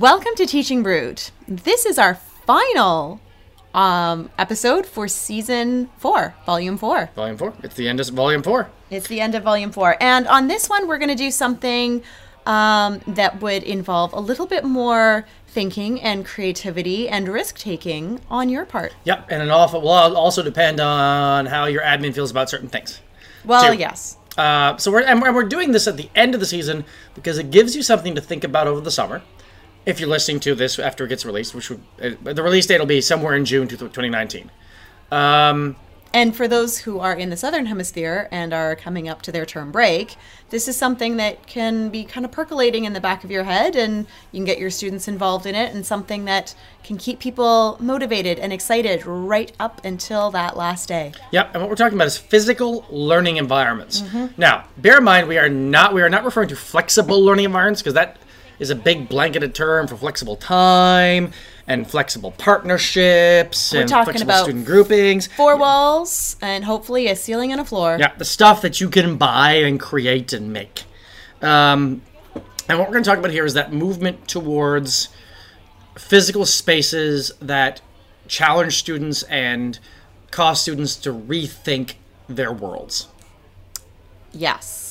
Welcome to Teaching Brood. This is our final um, episode for season four, volume four. Volume four. It's the end of volume four. It's the end of volume four. And on this one, we're going to do something um, that would involve a little bit more thinking and creativity and risk taking on your part. Yep, and it all will also depend on how your admin feels about certain things. Well, Two. yes. Uh, so we're and we're doing this at the end of the season because it gives you something to think about over the summer. If you're listening to this after it gets released, which would, uh, the release date will be somewhere in June 2019. Um, And for those who are in the southern hemisphere and are coming up to their term break, this is something that can be kind of percolating in the back of your head and you can get your students involved in it and something that can keep people motivated and excited right up until that last day. Yep, and what we're talking about is physical learning environments. Now, bear in mind we are not we are not referring to flexible learning environments because that is a big blanketed term for flexible time and flexible partnerships and talking flexible about student groupings. Four walls and hopefully a ceiling and a floor. Yeah, the stuff that you can buy and create and make. Um, and what we're going to talk about here is that movement towards physical spaces that challenge students and cause students to rethink their worlds. Yes.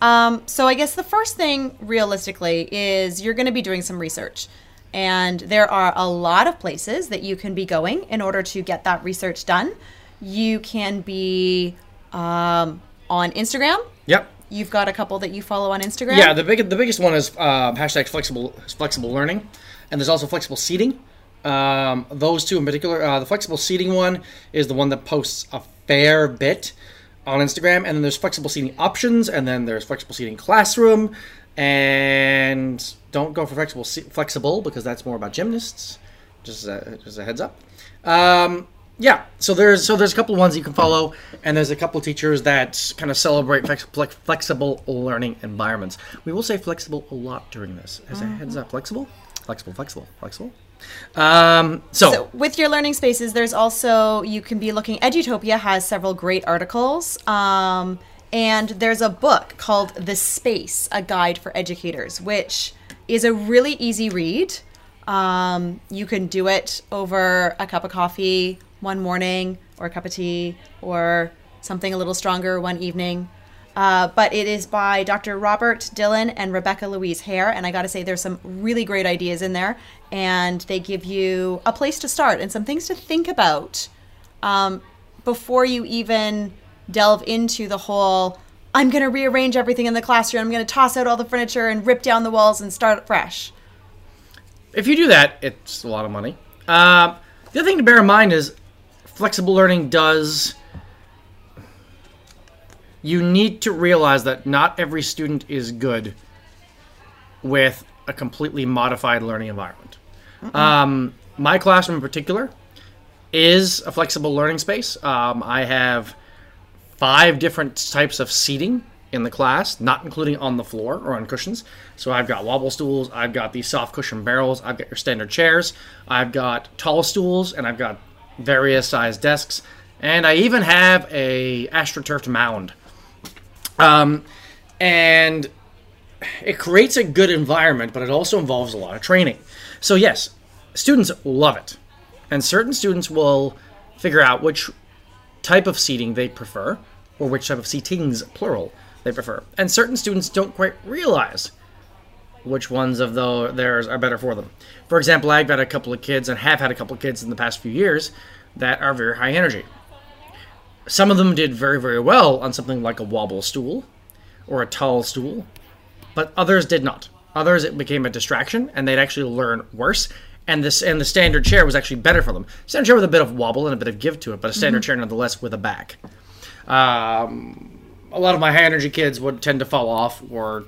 Um, so I guess the first thing, realistically, is you're going to be doing some research. And there are a lot of places that you can be going in order to get that research done. You can be um, on Instagram. Yep. You've got a couple that you follow on Instagram. Yeah, the big the biggest one is uh, hashtag flexible flexible learning, and there's also flexible seating. Um, those two in particular, uh, the flexible seating one is the one that posts a fair bit on Instagram, and then there's flexible seating options, and then there's flexible seating classroom, and don't go for flexible flexible because that's more about gymnasts. Just a, just a heads up. Um, yeah, so there's so there's a couple of ones you can follow, and there's a couple of teachers that kind of celebrate flex, flex, flexible learning environments. We will say flexible a lot during this. As a heads up, flexible, flexible, flexible, flexible. Um, so, So with your learning spaces, there's also you can be looking. Edutopia has several great articles, um, and there's a book called "The Space: A Guide for Educators," which is a really easy read. Um, you can do it over a cup of coffee one morning, or a cup of tea, or something a little stronger one evening. Uh, but it is by Dr. Robert Dillon and Rebecca Louise Hare. And I got to say, there's some really great ideas in there. And they give you a place to start and some things to think about um, before you even delve into the whole I'm going to rearrange everything in the classroom, I'm going to toss out all the furniture and rip down the walls and start fresh. if you do that, it's a lot of money. Um, the other thing to bear in mind is flexible learning does. You need to realize that not every student is good with a completely modified learning environment. Um, my classroom in particular is a flexible learning space. Um, I have five different types of seating in the class, not including on the floor or on cushions. So I've got wobble stools, I've got these soft cushion barrels, I've got your standard chairs, I've got tall stools, and I've got various size desks, and I even have a astroturfed mound. Um, and it creates a good environment, but it also involves a lot of training. So yes, students love it, and certain students will figure out which type of seating they prefer, or which type of seatings, plural, they prefer. And certain students don't quite realize which ones of the, theirs are better for them. For example, I've had a couple of kids, and have had a couple of kids in the past few years, that are very high energy. Some of them did very, very well on something like a wobble stool or a tall stool, but others did not. Others, it became a distraction, and they'd actually learn worse. And this and the standard chair was actually better for them. Standard chair with a bit of wobble and a bit of give to it, but a standard chair nonetheless with a back. Um, a lot of my high energy kids would tend to fall off or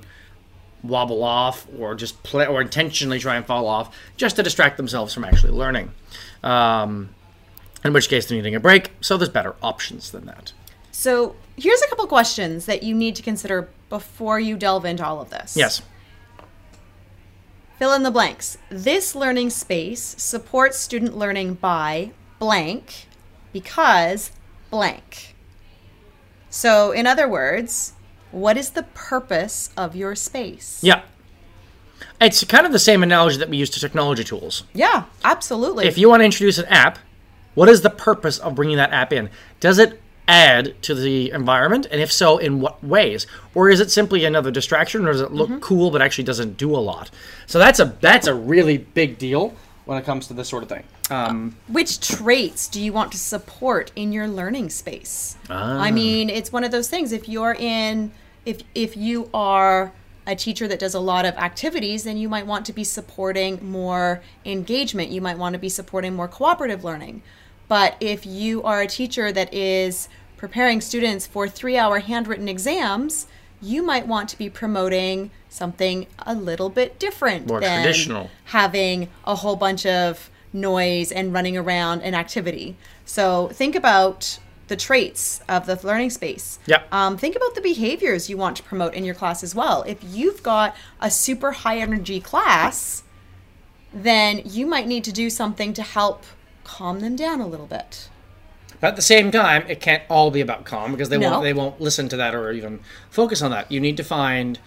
wobble off or just play or intentionally try and fall off just to distract themselves from actually learning. Um, in which case they're needing a break, so there's better options than that. So here's a couple questions that you need to consider before you delve into all of this. Yes. Fill in the blanks. This learning space supports student learning by blank because blank. So, in other words, what is the purpose of your space? Yeah. It's kind of the same analogy that we use to technology tools. Yeah, absolutely. If you want to introduce an app, what is the purpose of bringing that app in? Does it add to the environment? And if so, in what ways? Or is it simply another distraction or does it look mm-hmm. cool but actually doesn't do a lot? So that's a that's a really big deal when it comes to this sort of thing. Um, uh, Which traits do you want to support in your learning space? I ah. mean, it's one of those things. If you're in, if if you are a teacher that does a lot of activities, then you might want to be supporting more engagement. You might want to be supporting more cooperative learning. But if you are a teacher that is preparing students for three-hour handwritten exams, you might want to be promoting something a little bit different More than traditional. having a whole bunch of noise and running around and activity. So think about the traits of the learning space. Yeah. Um, think about the behaviors you want to promote in your class as well. If you've got a super high energy class, then you might need to do something to help calm them down a little bit. But at the same time, it can't all be about calm because they No. won't they won't listen to that or even focus on that. You need to find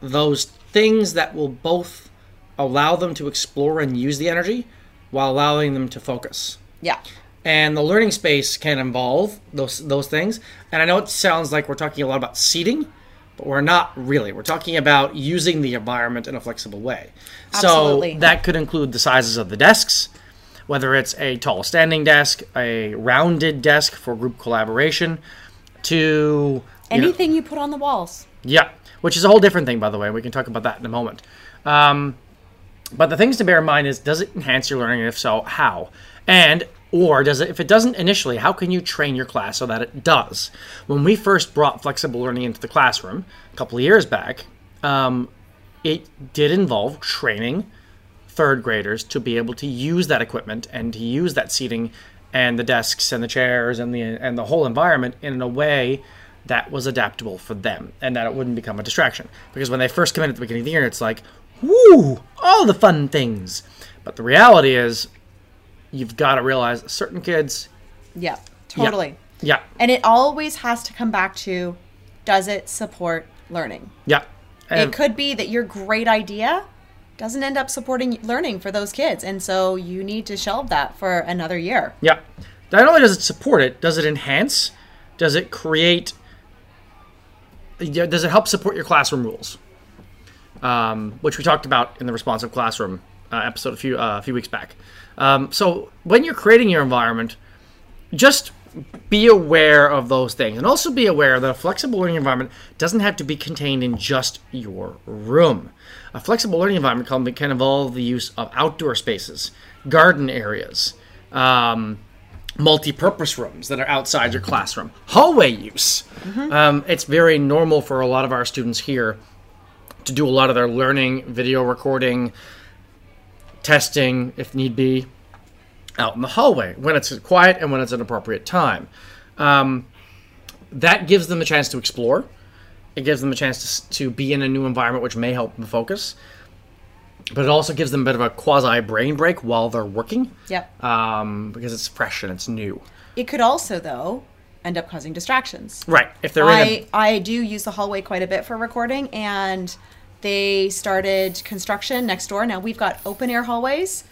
those things that will both allow them to explore and use the energy while allowing them to focus. Yeah. And the learning space can involve those those things. And I know it sounds like we're talking a lot about seating, but we're not really. We're talking about using the environment in a flexible way. Absolutely. So that could include the sizes of the desks, whether it's a tall standing desk, a rounded desk for group collaboration, to you know- Anything you put on the walls. yeah, which is a whole different thing, by the way. We can talk about that in a moment. Um, but the things to bear in mind is: does it enhance your learning? If so, how? And or does it? If it doesn't initially, how can you train your class so that it does? When we first brought flexible learning into the classroom a couple of years back, um, it did involve training third graders to be able to use that equipment and to use that seating and the desks and the chairs and the and the whole environment in a way that was adaptable for them and that it wouldn't become a distraction. Because when they first come in at the beginning of the year, it's like, woo, all the fun things. But the reality is, you've got to realize certain kids, Yeah. Totally. yeah, And it always has to come back to does it support learning? yeah, it could be that your great idea doesn't end up supporting learning for those kids and so you need to shelve that for another year Yeah. Not only does it support it, does it enhance? Does it create? Does it help support your classroom rules? Um, which we talked about in the responsive classroom uh, episode a few uh, a few weeks back. Um, so when you're creating your environment, just be aware of those things, and also be aware that a flexible learning environment doesn't have to be contained in just your room. A flexible learning environment can, involve the use of outdoor spaces, garden areas, um, multi-purpose rooms that are outside your classroom, hallway use. Um, it's very normal for a lot of our students here to do a lot of their learning, video recording, testing, if need be, out in the hallway when it's quiet and when it's an appropriate time. Um, that gives them a chance to explore. It gives them a chance to, to be in a new environment, which may help them focus. But it also gives them a bit of a quasi brain break while they're working yep um, because it's fresh and it's new. it could also though end up causing distractions Right. If they're in a, I, I do use the hallway quite a bit for recording and they started construction next door now we've got open air hallways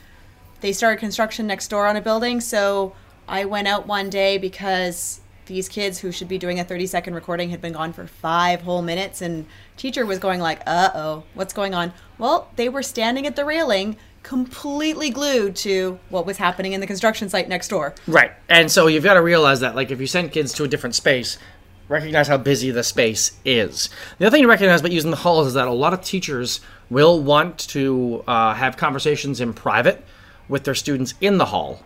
they started construction next door on a building so i went out one day because these kids who should be doing a 30 second recording had been gone for five whole minutes and teacher was going like uh-oh what's going on well they were standing at the railing completely glued to what was happening in the construction site next door Right. And so you've got to realize that, like, if you send kids to a different space, recognize how busy the space is. The other thing to recognize about using the halls is that a lot of teachers will want to uh, have conversations in private with their students in the hall.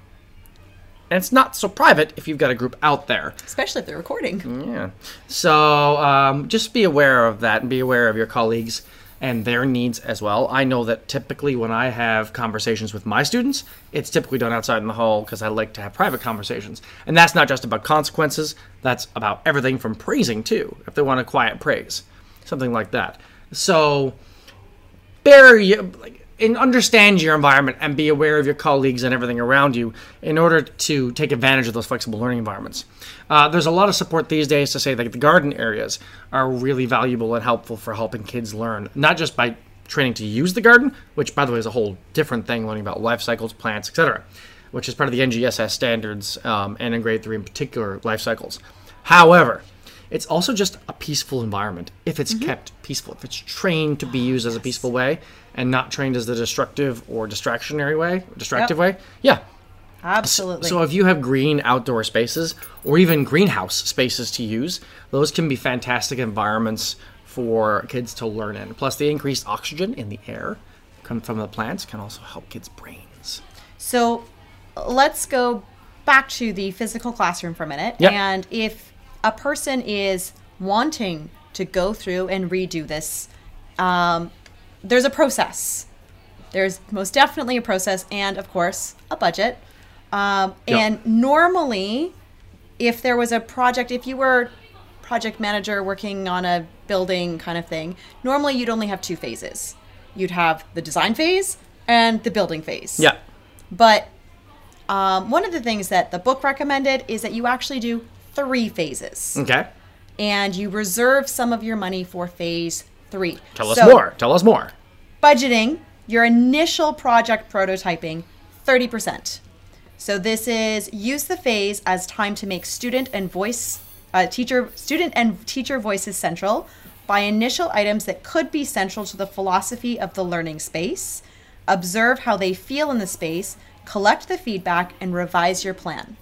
And it's not so private if you've got a group out there. especially if they're recording Yeah. So um, just be aware of that and be aware of your colleagues and their needs as well. I know that typically when I have conversations with my students, it's typically done outside in the hall because I like to have private conversations. And that's not just about consequences, that's about everything from praising too, if they want a quiet praise, something like that. So bear your, like, and understand your environment and be aware of your colleagues and everything around you in order to take advantage of those flexible learning environments. Uh, there's a lot of support these days to say that the garden areas are really valuable and helpful for helping kids learn, not just by training to use the garden, which by the way is a whole different thing, learning about life cycles, plants, etc., which is part of the NGSS standards um, and in grade three in particular life cycles. However, it's also just a peaceful environment if it's mm-hmm. kept peaceful, if it's trained to be used as a peaceful way and not trained as the destructive or distractionary way, distractive Yep. way. Yeah. Absolutely. So if you have green outdoor spaces or even greenhouse spaces to use, those can be fantastic environments for kids to learn in. Plus, the increased oxygen in the air come from the plants can also help kids' brains. So let's go back to the physical classroom for a minute. Yep. And if a person is wanting to go through and redo this, um, there's a process. There's most definitely a process, and of course, a budget. Um, Yep. And normally, if there was a project, if you were project manager working on a building kind of thing, normally you'd only have two phases. You'd have the design phase and the building phase. Yeah. But um, one of the things that the book recommended is that you actually do three phases Okay. and you reserve some of your money for phase three. Tell us So, more. Tell us more. Budgeting your initial project prototyping 30%. So this is use the phase as time to make student and voice uh, teacher student and teacher voices central by initial items that could be central to the philosophy of the learning space. Observe how they feel in the space, collect the feedback and revise your plan.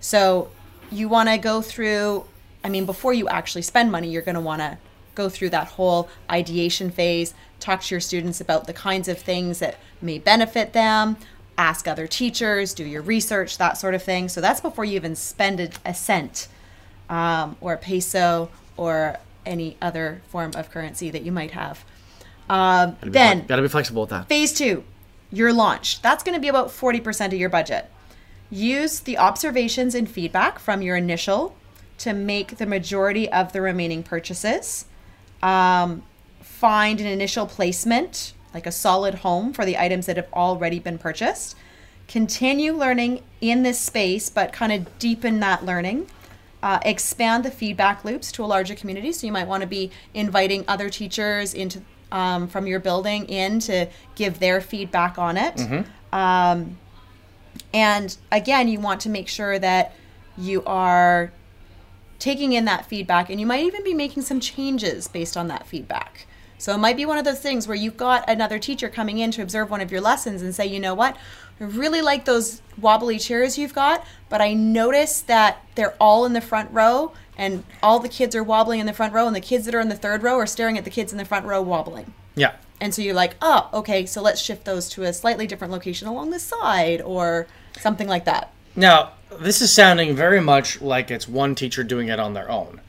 So you want to go through, I mean, before you actually spend money, you're going to want to go through that whole ideation phase, talk to your students about the kinds of things that may benefit them, ask other teachers, do your research, that sort of thing. So that's before you even spend a, cent um, or a peso or any other form of currency that you might have. Um, then Got to be flexible with that. Phase two, your launch. That's going to be about 40% of your budget. Use the observations and feedback from your initial to make the majority of the remaining purchases. Um, find an initial placement, like a solid home for the items that have already been purchased. Continue learning in this space, but kind of deepen that learning. Uh, expand the feedback loops to a larger community. So you might want to be inviting other teachers into um, from your building in to give their feedback on it. Um, and again, you want to make sure that you are taking in that feedback and you might even be making some changes based on that feedback. So it might be one of those things where you've got another teacher coming in to observe one of your lessons and say, you know what, I really like those wobbly chairs you've got, but I notice that they're all in the front row and all the kids are wobbling in the front row and the kids that are in the third row are staring at the kids in the front row wobbling. Yeah. And so you're like, oh, okay, so let's shift those to a slightly different location along the side or something like that. Now, this is sounding very much like it's one teacher doing it on their own.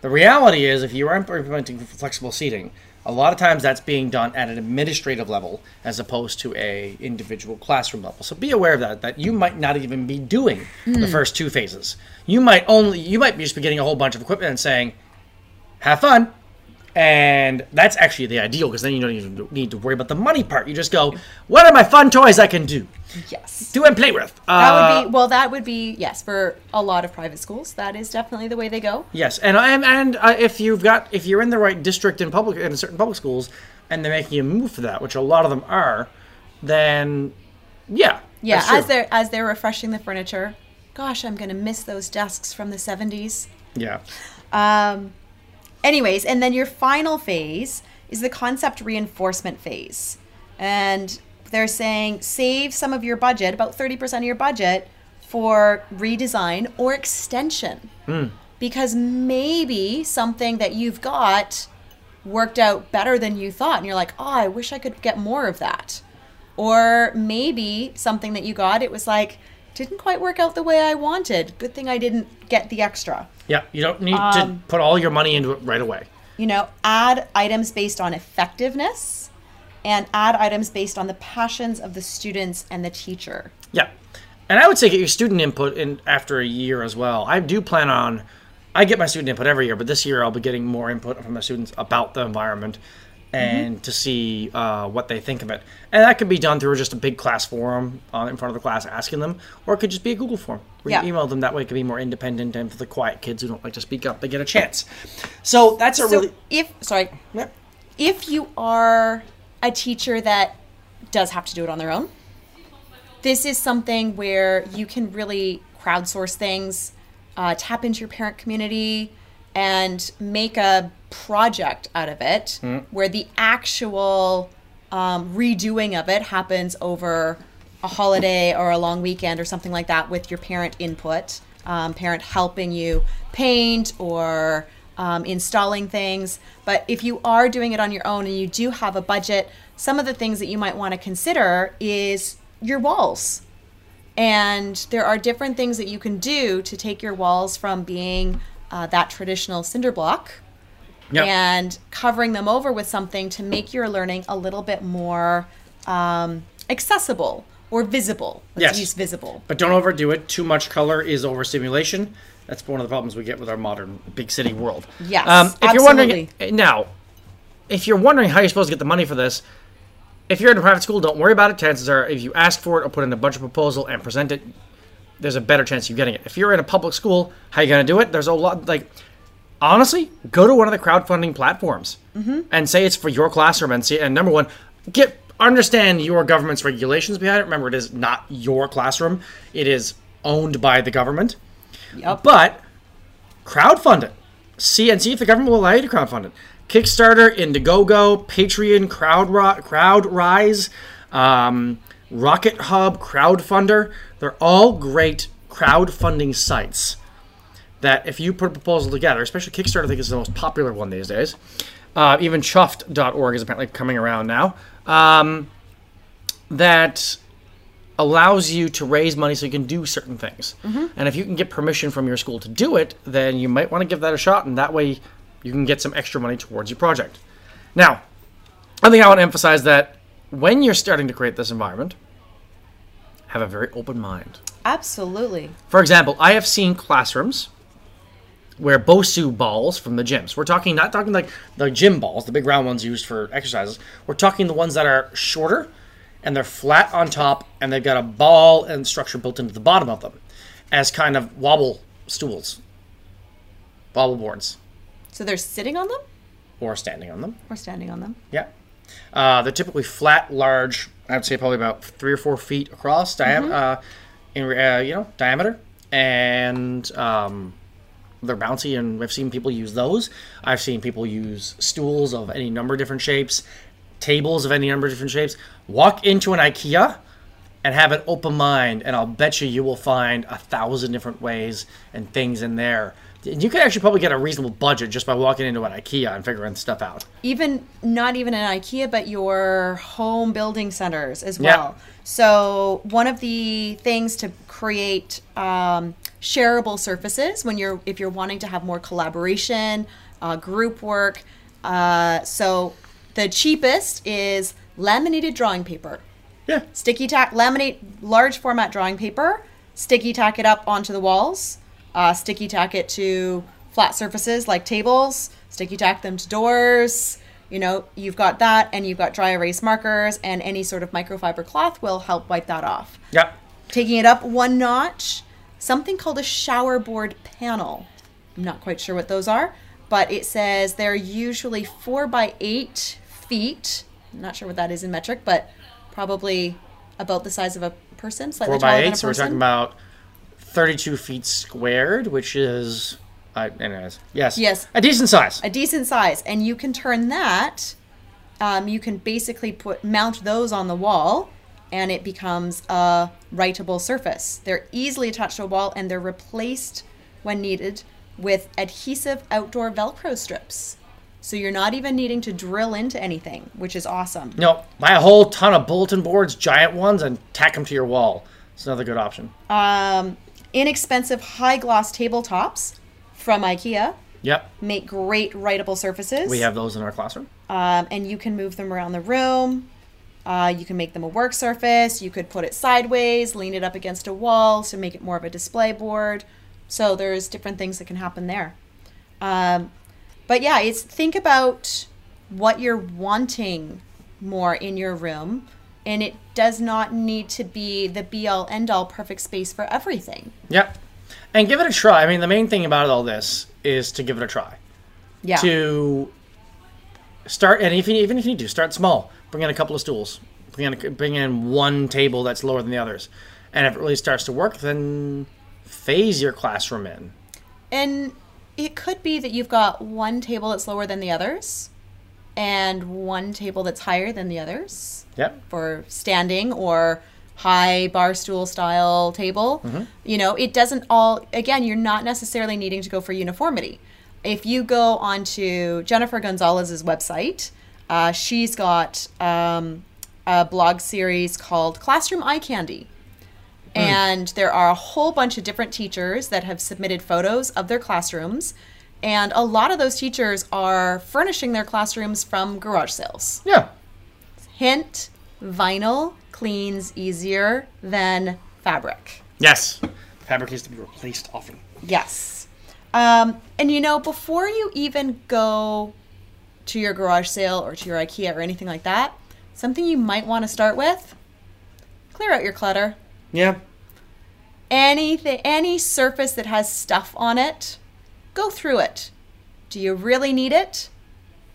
The reality is, if you are implementing flexible seating, a lot of times that's being done at an administrative level as opposed to a individual classroom level. So be aware of that. That you might not even be doing the hmm. first two phases. You might only you might be just be getting a whole bunch of equipment and saying, "Have fun." And that's actually the ideal because then you don't even need to worry about the money part. You just go, "What are my fun toys I can do? Yes. Do and play with." That Uh, would be well. That would be yes for a lot of private schools. That is definitely the way they go. Yes, and and, and uh, if you've got if you're in the right district in public in certain public schools, and they're making a move for that, which a lot of them are, then yeah, Yeah, as they're as they're refreshing the furniture. Gosh, I'm gonna miss those desks from the 70s. yeah, Um, anyways, and then your final phase is the concept reinforcement phase. And they're saying save some of your budget, about 30% of your budget, for redesign or extension. Hmm. Because maybe something that you've got worked out better than you thought. And you're like, oh, I wish I could get more of that. Or maybe something that you got, it was like, didn't quite work out the way I wanted. Good thing I didn't get the extra. yeah. You don't need Um, to put all your money into it right away. you know, add items based on effectiveness and add items based on the passions of the students and the teacher. Yeah, and I would say get your student input in after a year as well. I do plan on. I get my student input every year, but this year I'll be getting more input from the students about the environment and to see uh, what they think of it. And that could be done through just a big class forum uh, in front of the class asking them, or it could just be a Google form where Yeah. you email them. That way, it can be more independent, and for the quiet kids who don't like to speak up, they get a chance. So that's a So really if sorry, yeah. if you are a teacher that does have to do it on their own. This is something where you can really crowdsource things, uh, tap into your parent community, and make a project out of it where the actual um, redoing of it happens over a holiday or a long weekend or something like that with your parent input, um, parent helping you paint or um, installing things. But if you are doing it on your own and you do have a budget, some of the things that you might want to consider is your walls. And there are different things that you can do to take your walls from being uh, that traditional cinder block Yep. and covering them over with something to make your learning a little bit more um, accessible or visible. Let's Yes. use visible. But don't overdo it. Too much color is overstimulation. That's one of the problems we get with our modern big city world. Yes, Um, if you're wondering now, if you're wondering how you're supposed to get the money for this, if you're in a private school, don't worry about it. Chances are, if you ask for it or put in a budget proposal and present it, there's a better chance of you getting it. If you're in a public school, how you gonna do it? There's a lot like honestly, go to one of the crowdfunding platforms and say it's for your classroom and see. And number one, get understand your government's regulations behind it. Remember, it is not your classroom; it is owned by the government. Yep. But crowdfund it. See and see if the government will allow you to crowdfund it. Kickstarter, Indiegogo, Patreon, Crowd CrowdRise, um, RocketHub, Crowdfunder. They're all great crowdfunding sites that if you put a proposal together, especially Kickstarter, I think is the most popular one these days. Uh, even chuffed.org is apparently coming around now. Um, that allows you to raise money so you can do certain things. And if you can get permission from your school to do it, then you might want to give that a shot, and that way you can get some extra money towards your project. Now, I think I want to emphasize that when you're starting to create this environment, have a very open mind. Absolutely. For example, I have seen classrooms where Bosu balls from the gyms. We're talking not talking like the gym balls, the big round ones used for exercises. We're talking the ones that are shorter and they're flat on top and they've got a ball and structure built into the bottom of them as kind of wobble stools, wobble boards, So they're sitting on them or standing on them. or standing on them? Yeah. Uh, they're typically flat, large. I'd say probably about three or four feet across, diam- uh, in uh, you know diameter, and um, they're bouncy. And I've seen people use those. I've seen people use stools of any number of different shapes, tables of any number of different shapes. Walk into an IKEA and have an open mind, and I'll bet you you will find a thousand different ways and things in there. You could actually probably get a reasonable budget just by walking into an IKEA and figuring stuff out. even not even an IKEA, but your home building centers as well. Yeah. well. So one of the things to create um, shareable surfaces when you're if you're wanting to have more collaboration, uh, group work. Uh, so the cheapest is laminated drawing paper. Yeah. Sticky tack, laminate large format drawing paper, sticky tack it up onto the walls, uh, sticky tack it to flat surfaces like tables, sticky tack them to doors. You know, you've got that, and you've got dry erase markers, and any sort of microfiber cloth will help wipe that off. Yep. Taking it up one notch, something called a shower board panel. I'm not quite sure what those are, but it says they're usually four by eight feet. I'm not sure what that is in metric, but probably about the size of a person, slightly four taller by than a eight, so we're talking about 32 feet squared, which is, uh, anyways, yes, Yes. a decent size. a decent size, and you can turn that. Um, you can basically put mount those on the wall, and it becomes a writable surface. They're easily attached to a wall, and they're replaced when needed with adhesive outdoor Velcro strips. So you're not even needing to drill into anything, which is awesome. no, buy a whole ton of bulletin boards, giant ones, and tack them to your wall. It's another good option. Um, inexpensive high gloss tabletops from IKEA Yep, make great writable surfaces. we have those in our classroom. um, and you can move them around the room. Uh, you can make them a work surface. You could put it sideways, lean it up against a wall to make it more of a display board. So there's different things that can happen there. Um, but yeah, it's think about what you're wanting more in your room, and it does not need to be the be all end all perfect space for everything. Yep, and give it a try. I mean, the main thing about all this is to give it a try. Yeah. To start, and if you, even if you need to start small, bring in a couple of stools, bring in, a, bring in one table that's lower than the others. And if it really starts to work, then phase your classroom in. And it could be that you've got one table that's lower than the others and one table that's higher than the others Yep. for standing or high bar stool style table. Mm-hmm. You know, it doesn't all, again, you're not necessarily needing to go for uniformity. If you go onto Jennifer Gonzalez's website, uh, she's got um, a blog series called Classroom Eye Candy. And there are a whole bunch of different teachers that have submitted photos of their classrooms. And a lot of those teachers are furnishing their classrooms from garage sales. Yeah. Hint vinyl cleans easier than fabric. Yes. Fabric needs to be replaced often. Yes. Um, and you know, before you even go to your garage sale or to your IKEA or anything like that, something you might want to start with clear out your clutter. Yeah. anything any surface that has stuff on it go through it do you really need it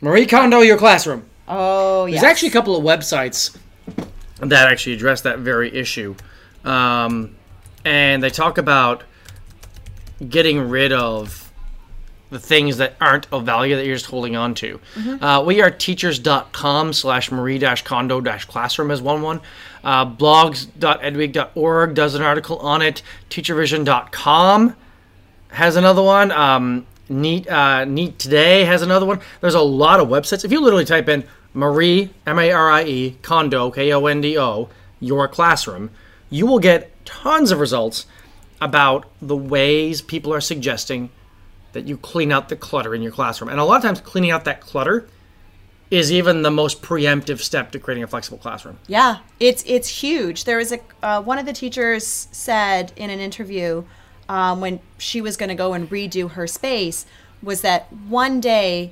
Marie Kondo your classroom. oh yes. There's actually a couple of websites that actually address that very issue. Um, and they talk about getting rid of the things that aren't of value that you're just holding on to. Uh, we are teachers.com slash marie dash kondo dash classroom as one one. Uh, blogs.edweek.org does an article on it. Teachervision.com has another one. Um, Neat uh, NEA Today has another one. There's a lot of websites. If you literally type in Marie M A R I E Kondo K O N D O your classroom, you will get tons of results about the ways people are suggesting that you clean out the clutter in your classroom. And a lot of times, cleaning out that clutter is even the most preemptive step to creating a flexible classroom. yeah it's it's huge there was a uh, one of the teachers said in an interview um, when she was going to go and redo her space was that one day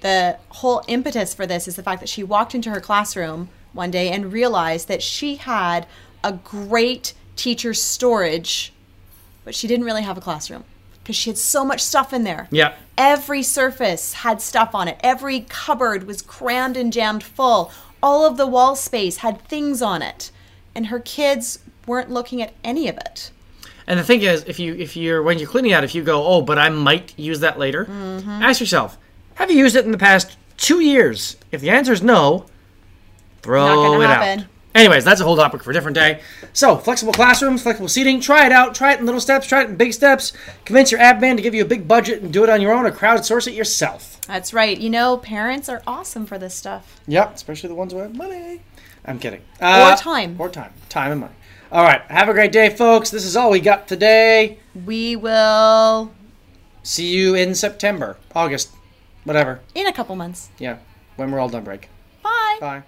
the whole impetus for this is the fact that she walked into her classroom one day and realized that she had a great teacher storage but she didn't really have a classroom because she had so much stuff in there. Yeah. Every surface had stuff on it. Every cupboard was crammed and jammed full. All of the wall space had things on it. And her kids weren't looking at any of it. And the thing is, if you if you're when you're cleaning out, if you go, oh, but I might use that later, mm-hmm. ask yourself, have you used it in the past two years? If the answer is no, throw it happen. out. Anyways, that's a whole topic for a different day. So, flexible classrooms, flexible seating, try it out. Try it in little steps, try it in big steps. Convince your admin to give you a big budget and do it on your own or crowdsource it yourself. That's right. You know, parents are awesome for this stuff. Yep, especially the ones who have money. I'm kidding. Uh, Or time. Or time. Time and money. All right, have a great day, folks. This is all we got today. We will See you in September, August, whatever. in a couple months. Yeah, when we're all done break. Bye. Bye.